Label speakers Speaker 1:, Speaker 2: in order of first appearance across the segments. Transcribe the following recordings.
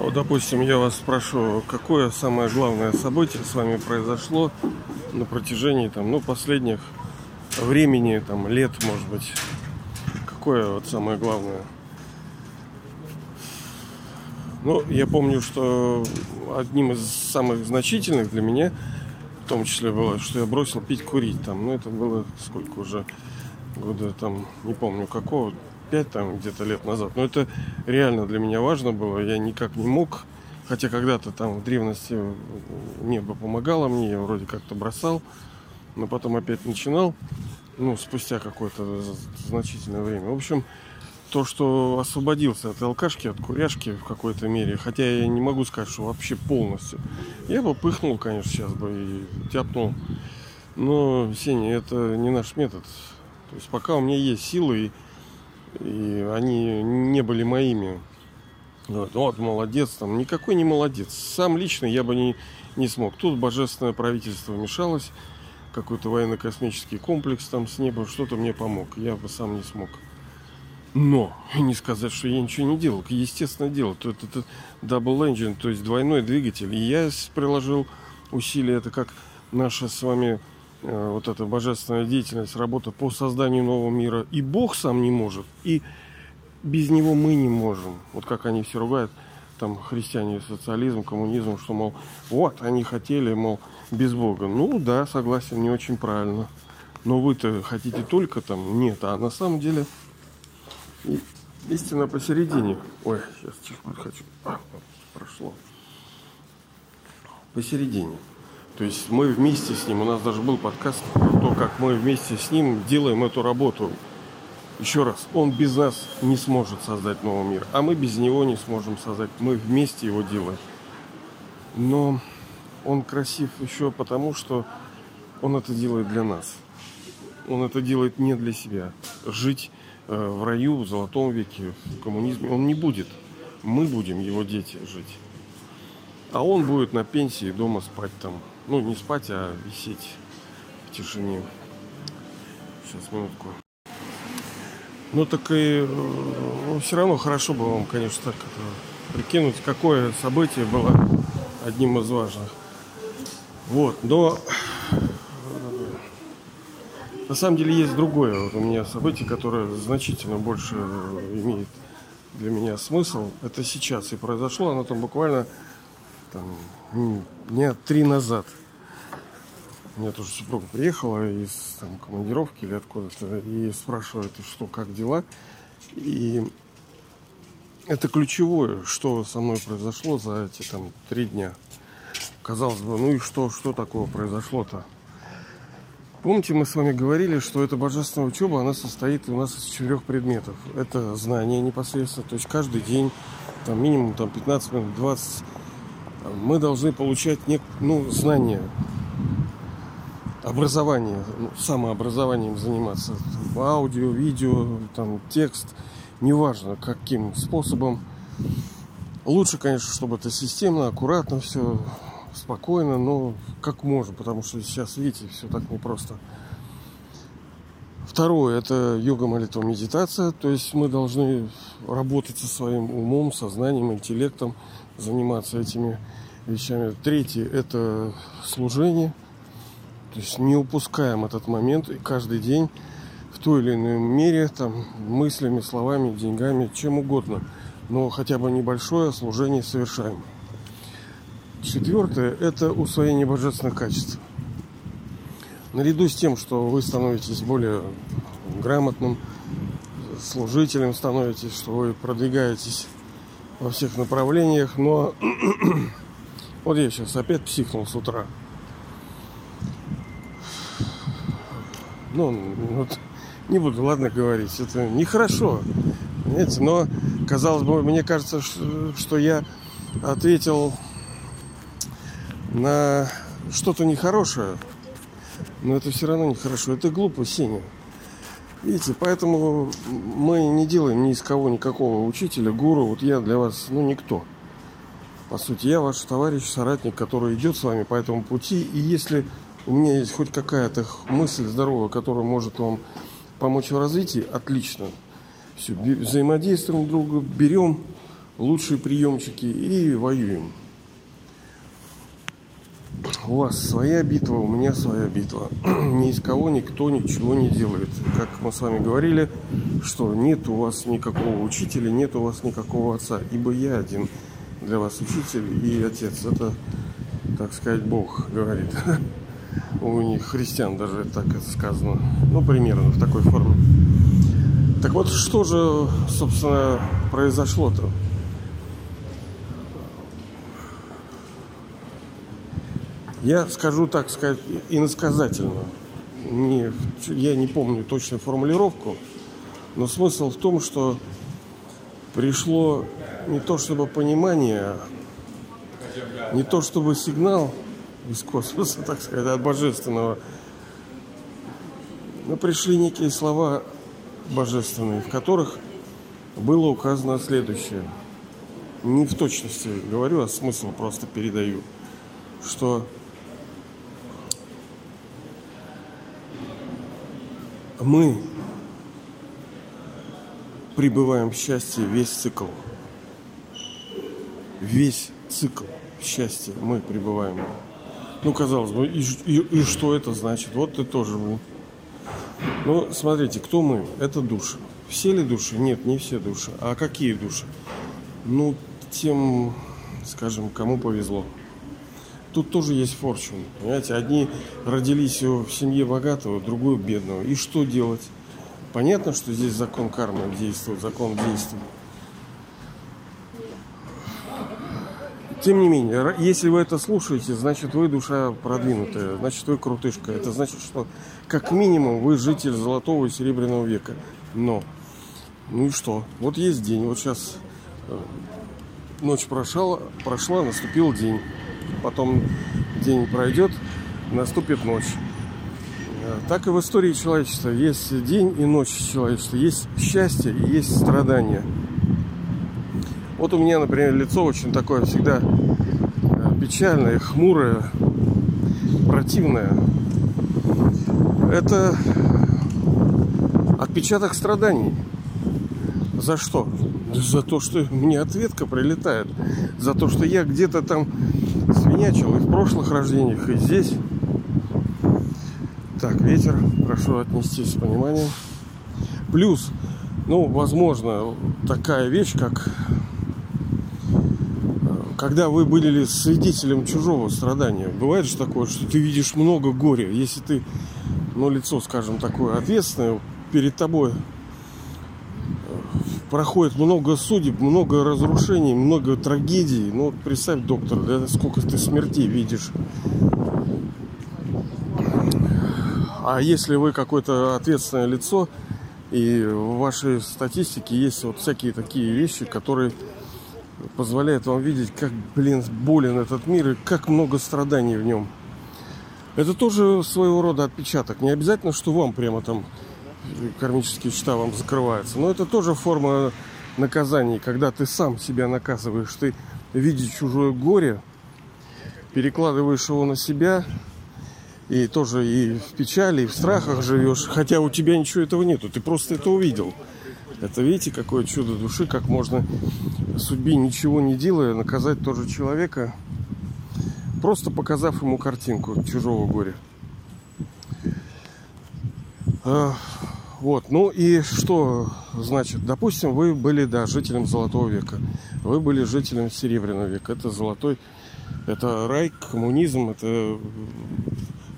Speaker 1: Вот, допустим, я вас спрошу, какое самое главное событие с вами произошло на протяжении там, ну, последних времени, там, лет, может быть. Какое вот самое главное? Ну, я помню, что одним из самых значительных для меня, в том числе было, что я бросил пить, курить там. Ну, это было сколько уже года там, не помню какого, 5 там где-то лет назад. Но это реально для меня важно было. Я никак не мог. Хотя когда-то там в древности небо помогало мне, я вроде как-то бросал, но потом опять начинал, ну, спустя какое-то значительное время. В общем, то, что освободился от алкашки, от куряшки в какой-то мере, хотя я не могу сказать, что вообще полностью. Я бы пыхнул, конечно, сейчас бы и тяпнул. Но, Сеня, это не наш метод. То есть пока у меня есть силы и и они не были моими. Вот, вот молодец, там никакой не молодец. Сам лично я бы не, не смог. Тут божественное правительство вмешалось, какой-то военно-космический комплекс там с неба что-то мне помог. Я бы сам не смог. Но не сказать, что я ничего не делал. Естественно, делал. То это, double engine, то есть двойной двигатель. И я приложил усилия. Это как наша с вами вот эта божественная деятельность, работа по созданию нового мира. И Бог сам не может, и без него мы не можем. Вот как они все ругают, там, христиане, социализм, коммунизм, что, мол, вот, они хотели, мол, без Бога. Ну, да, согласен, не очень правильно. Но вы-то хотите только там, нет, а на самом деле истина посередине. Ой, сейчас чихнуть хочу. А, прошло. Посередине. То есть мы вместе с ним, у нас даже был подкаст про то, как мы вместе с ним делаем эту работу. Еще раз, он без нас не сможет создать новый мир, а мы без него не сможем создать. Мы вместе его делаем. Но он красив еще потому, что он это делает для нас. Он это делает не для себя. Жить э, в раю, в золотом веке, в коммунизме он не будет. Мы будем, его дети, жить. А он будет на пенсии дома спать там ну, не спать, а висеть в тишине. Сейчас, минутку. Ну, так и ну, все равно хорошо бы вам, конечно, так это, прикинуть, какое событие было одним из важных. Вот, но на самом деле есть другое вот у меня событие, которое значительно больше имеет для меня смысл. Это сейчас и произошло, оно там буквально там, дня три назад – у меня тоже супруга приехала из там, командировки или откуда-то и спрашивает, что, как дела. И это ключевое, что со мной произошло за эти там три дня. Казалось бы, ну и что, что такого произошло-то? Помните, мы с вами говорили, что эта божественная учеба, она состоит у нас из четырех предметов. Это знание непосредственно, то есть каждый день, там минимум там 15 минут, 20, мы должны получать нек- ну, знания образование, ну, самообразованием заниматься. Аудио, видео, там, текст, неважно каким способом. Лучше, конечно, чтобы это системно, аккуратно все, спокойно, но как можно, потому что сейчас, видите, все так непросто. Второе – это йога, молитва, медитация. То есть мы должны работать со своим умом, сознанием, интеллектом, заниматься этими вещами. Третье – это служение – то есть не упускаем этот момент и каждый день в той или иной мере, там, мыслями, словами, деньгами, чем угодно. Но хотя бы небольшое служение совершаем. Четвертое – это усвоение божественных качеств. Наряду с тем, что вы становитесь более грамотным служителем, становитесь, что вы продвигаетесь во всех направлениях, но вот я сейчас опять психнул с утра – ну, вот, не буду, ладно говорить, это нехорошо, понимаете, но, казалось бы, мне кажется, что я ответил на что-то нехорошее, но это все равно нехорошо, это глупо, Сеня. Видите, поэтому мы не делаем ни из кого никакого учителя, гуру. Вот я для вас, ну, никто. По сути, я ваш товарищ, соратник, который идет с вами по этому пути. И если у меня есть хоть какая-то мысль здоровая, которая может вам помочь в развитии, отлично. Все, взаимодействуем друг друга, берем лучшие приемчики и воюем. У вас своя битва, у меня своя битва. Ни из кого никто ничего не делает. Как мы с вами говорили, что нет у вас никакого учителя, нет у вас никакого отца. Ибо я один для вас учитель и отец. Это, так сказать, Бог говорит. У них христиан даже так сказано. Ну, примерно в такой форме. Так вот, что же, собственно, произошло-то? Я скажу, так сказать, иносказательно. Не, я не помню точную формулировку, но смысл в том, что пришло не то чтобы понимание, не то чтобы сигнал из космоса, так сказать, от божественного, но пришли некие слова божественные, в которых было указано следующее. Не в точности говорю, а смысл просто передаю, что мы пребываем в счастье весь цикл. Весь цикл счастья мы пребываем. Ну, казалось бы, и, и, и что это значит? Вот ты тоже мы. Ну, смотрите, кто мы? Это души. Все ли души? Нет, не все души. А какие души? Ну, тем, скажем, кому повезло тут тоже есть форчун. Понимаете, одни родились в семье богатого, другую бедного. И что делать? Понятно, что здесь закон кармы действует, закон действует. Тем не менее, если вы это слушаете, значит вы душа продвинутая, значит вы крутышка. Это значит, что как минимум вы житель золотого и серебряного века. Но, ну и что? Вот есть день, вот сейчас э, ночь прошла, прошла, наступил день потом день пройдет, наступит ночь. Так и в истории человечества есть день и ночь человечества, есть счастье и есть страдания. Вот у меня, например, лицо очень такое всегда э, печальное, хмурое, противное. Это отпечаток страданий. За что? За то, что мне ответка прилетает. За то, что я где-то там свинячил и в прошлых рождениях, и здесь. Так, ветер, прошу отнестись с пониманием. Плюс, ну, возможно, такая вещь, как когда вы были свидетелем чужого страдания. Бывает же такое, что ты видишь много горя. Если ты, ну, лицо, скажем, такое ответственное, перед тобой проходит много судеб, много разрушений, много трагедий. Ну, вот представь, доктор, да, сколько ты смертей видишь. А если вы какое-то ответственное лицо, и в вашей статистике есть вот всякие такие вещи, которые позволяют вам видеть, как, блин, болен этот мир и как много страданий в нем. Это тоже своего рода отпечаток. Не обязательно, что вам прямо там кармические счета вам закрываются. Но это тоже форма наказания, когда ты сам себя наказываешь. Ты, видишь чужое горе, перекладываешь его на себя, и тоже и в печали, и в страхах живешь, хотя у тебя ничего этого нету, ты просто это увидел. Это видите, какое чудо души, как можно судьбе ничего не делая наказать тоже человека, просто показав ему картинку чужого горя. А, вот, ну и что значит? Допустим, вы были, да, жителем Золотого века. Вы были жителем Серебряного века. Это золотой, это рай, коммунизм, это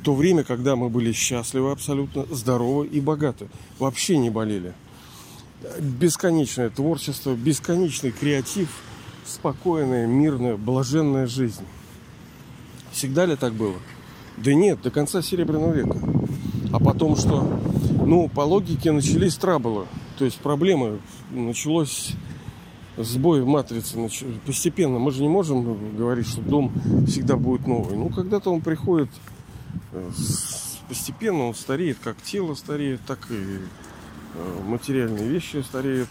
Speaker 1: то время, когда мы были счастливы абсолютно, здоровы и богаты. Вообще не болели. Бесконечное творчество, бесконечный креатив, спокойная, мирная, блаженная жизнь. Всегда ли так было? Да нет, до конца Серебряного века. А потом что? Ну, по логике начались траблы. То есть проблемы. Началось сбой в матрице. Постепенно. Мы же не можем говорить, что дом всегда будет новый. Ну, когда-то он приходит э, постепенно, он стареет, как тело стареет, так и материальные вещи стареют.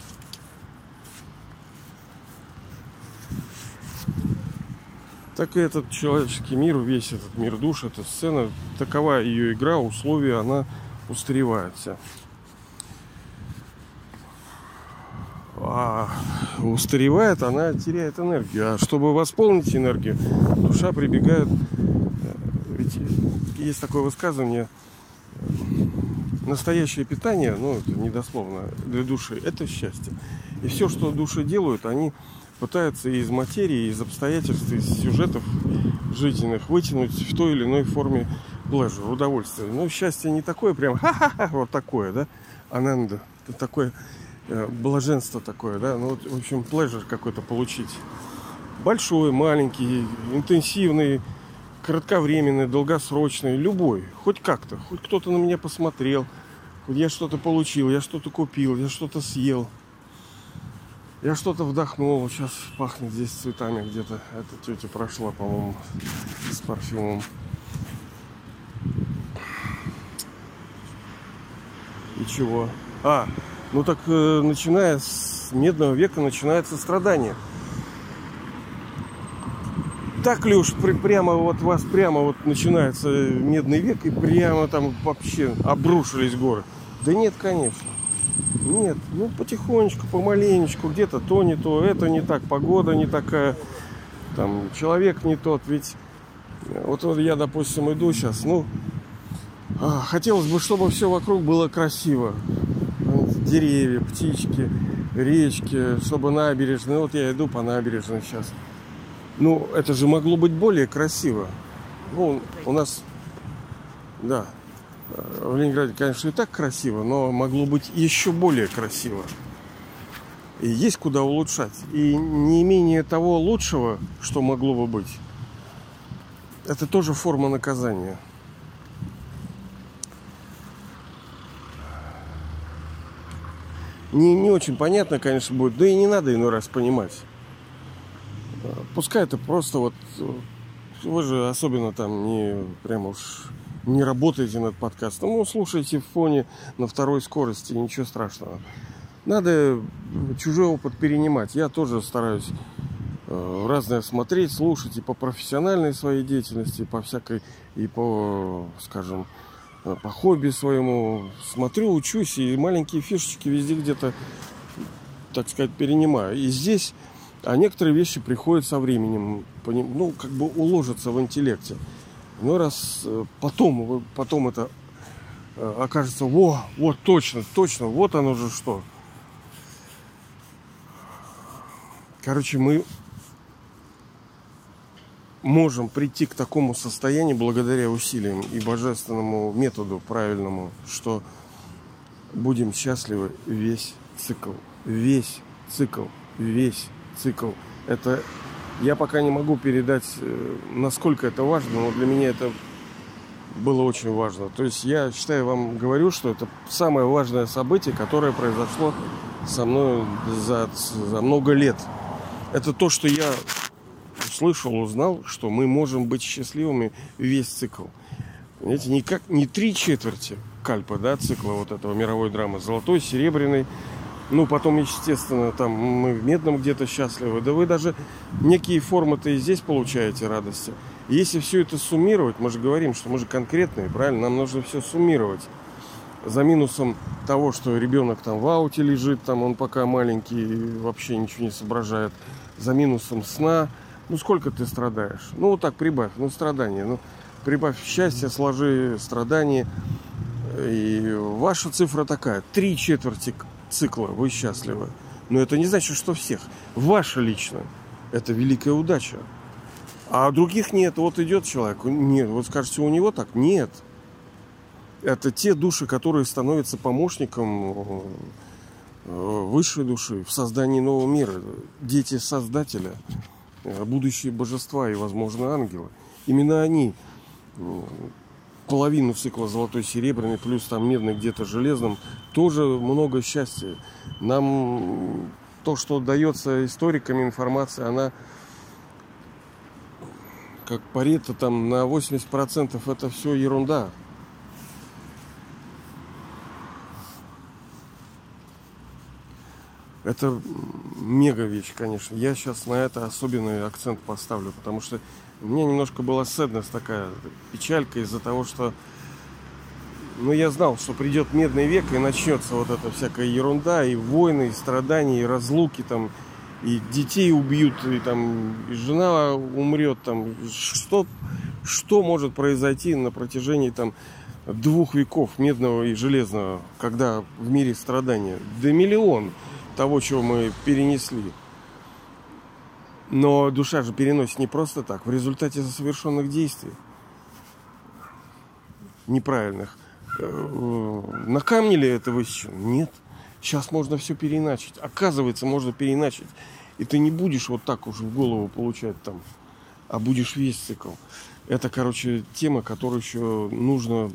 Speaker 1: так и этот человеческий мир, весь этот мир душ, эта сцена, такова ее игра, условия, она устаревает вся. А устаревает, она теряет энергию. А чтобы восполнить энергию, душа прибегает... Э, ведь есть такое высказывание, настоящее питание, ну, это недословно, для души, это счастье. И все, что души делают, они пытаются из материи, из обстоятельств, из сюжетов жизненных вытянуть в той или иной форме pleasure, удовольствие. Но счастье не такое прям ха-ха-ха, вот такое, да, ананда, такое э, блаженство такое, да, ну, вот, в общем, pleasure какой-то получить. Большой, маленький, интенсивный, кратковременный, долгосрочный, любой, хоть как-то, хоть кто-то на меня посмотрел, хоть я что-то получил, я что-то купил, я что-то съел. Я что-то вдохнул, сейчас пахнет здесь цветами где-то. Эта тетя прошла, по-моему, с парфюмом. И чего? А, ну так э, начиная с медного века начинается страдание. Так ли уж при, прямо вот вас прямо вот начинается медный век и прямо там вообще обрушились горы? Да нет, конечно. Нет, ну потихонечку, помаленечку, где-то то не то, это не так, погода не такая, там человек не тот, ведь вот, вот я, допустим, иду сейчас, ну, а, хотелось бы, чтобы все вокруг было красиво. Деревья, птички, речки, чтобы набережные. Вот я иду по набережной сейчас. Ну, это же могло быть более красиво. Ну, у нас, да, в Ленинграде, конечно, и так красиво, но могло быть еще более красиво. И есть куда улучшать. И не менее того лучшего, что могло бы быть, это тоже форма наказания. не, не очень понятно, конечно, будет. Да и не надо иной раз понимать. Пускай это просто вот... Вы же особенно там не прямо уж не работаете над подкастом. Ну, слушайте в фоне на второй скорости, ничего страшного. Надо чужой опыт перенимать. Я тоже стараюсь э, разное смотреть, слушать и по профессиональной своей деятельности, и по всякой, и по, скажем, Э, по хобби своему смотрю, учусь, и маленькие фишечки везде где-то, так сказать, перенимаю. И здесь, а некоторые вещи приходят со временем, ну, как бы уложатся в интеллекте. Но раз э, потом, потом это э, окажется, во, вот точно, точно, вот оно же что. Короче, мы можем прийти к такому состоянию благодаря усилиям и божественному методу правильному, что будем счастливы весь цикл. Весь цикл. Весь цикл. Это я пока не могу передать, э, насколько это важно, но для меня это было очень важно. То есть я считаю, вам говорю, что это самое важное событие, которое произошло со мной за, за много лет. Это то, что я услышал, узнал, что мы можем быть счастливыми весь цикл. Понимаете, не, как, не три четверти кальпа, да, цикла вот этого мировой драмы. Золотой, серебряный. Ну, потом, естественно, там мы в медном где-то счастливы. Да вы даже некие формы-то и здесь получаете радости. Если все это суммировать, мы же говорим, что мы же конкретные, правильно? Нам нужно все суммировать. За минусом того, что ребенок там в ауте лежит, там он пока маленький, вообще ничего не соображает. За минусом сна, ну сколько ты страдаешь? Ну вот так прибавь, ну страдания. Ну прибавь счастье, сложи страдания. И ваша цифра такая. Три четверти цикла вы счастливы. Но это не значит, что всех. Ваша лично. Это великая удача. А других нет. Вот идет человек. Нет. Вот скажете, у него так? Нет. Это те души, которые становятся помощником э, высшей души в создании нового мира. Дети Создателя. Э, будущие божества и, возможно, ангелы. Именно они половину цикла золотой серебряный, плюс там медный где-то железным, тоже много счастья. Нам то, что дается историками информация, она как парето там на 80% это все ерунда. Это мега вещь, конечно. Я сейчас на это особенный акцент поставлю, потому что у меня немножко была седнес такая, печалька из-за того, что ну, я знал, что придет медный век и начнется вот эта всякая ерунда, и войны, и страдания, и разлуки там, и детей убьют, и там и жена умрет, там что, что может произойти на протяжении там двух веков медного и железного, когда в мире страдания. Да миллион того, чего мы перенесли. Но душа же переносит не просто так, в результате совершенных действий неправильных. Э, на камне ли это высечено? Нет. Сейчас можно все переначить. Оказывается, можно переначить. И ты не будешь вот так уж в голову получать там, а будешь весь цикл. Это, короче, тема, которую еще нужно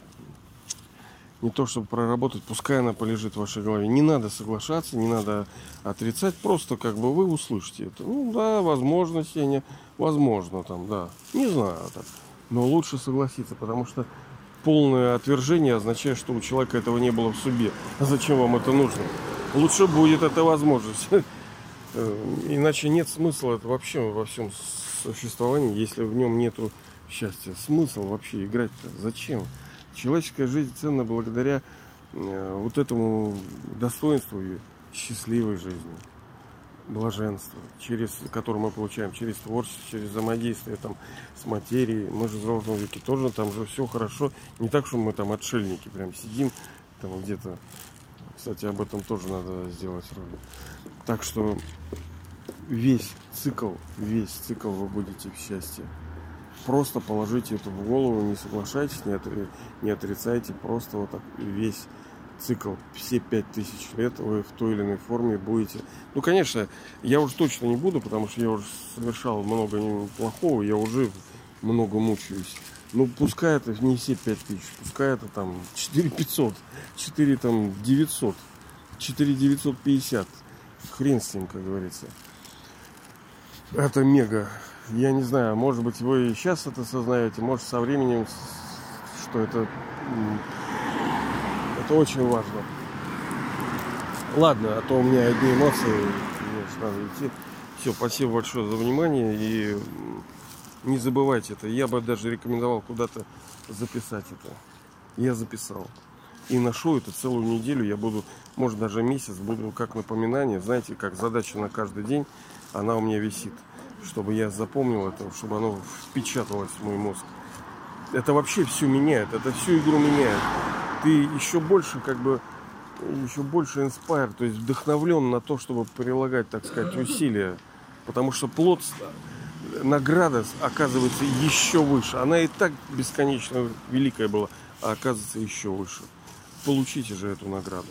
Speaker 1: не то чтобы проработать, пускай она полежит в вашей голове. Не надо соглашаться, не надо отрицать, просто как бы вы услышите это. Ну да, возможно, Сеня, возможно там, да. Не знаю так. Но лучше согласиться, потому что полное отвержение означает, что у человека этого не было в себе. А зачем вам это нужно? Лучше будет эта возможность. Э, иначе нет смысла это вообще во всем существовании, если в нем нету счастья. Смысл вообще играть-то? Зачем? Человеческая жизнь ценна благодаря э, вот этому достоинству и счастливой жизни, блаженства, через которое мы получаем через творчество, через взаимодействие там, с материей. Мы же в взрослом веке тоже там же все хорошо. Не так, что мы там отшельники прям сидим там где-то. Кстати, об этом тоже надо сделать ролик. Так что весь цикл, весь цикл вы будете в счастье просто положите это в голову, не соглашайтесь, не, отри, не отрицайте, просто вот так весь цикл, все пять тысяч лет вы в той или иной форме будете. Ну, конечно, я уже точно не буду, потому что я уже совершал много плохого, я уже много мучаюсь. Ну, пускай это не все пять тысяч, пускай это там 4 500, 4 там 900, 4 950. Хрен с ним, как говорится. Это мега я не знаю, может быть, вы сейчас это осознаете, может, со временем, что это, это очень важно. Ладно, а то у меня одни эмоции, мне надо идти. Все, спасибо большое за внимание и не забывайте это. Я бы даже рекомендовал куда-то записать это. Я записал. И ношу это целую неделю. Я буду, может даже месяц, буду как напоминание. Знаете, как задача на каждый день, она у меня висит чтобы я запомнил это, чтобы оно впечаталось в мой мозг. Это вообще все меняет, это всю игру меняет. Ты еще больше как бы еще больше инспайр, то есть вдохновлен на то, чтобы прилагать, так сказать, усилия. Потому что плод, награда оказывается еще выше. Она и так бесконечно великая была, а оказывается еще выше. Получите же эту награду.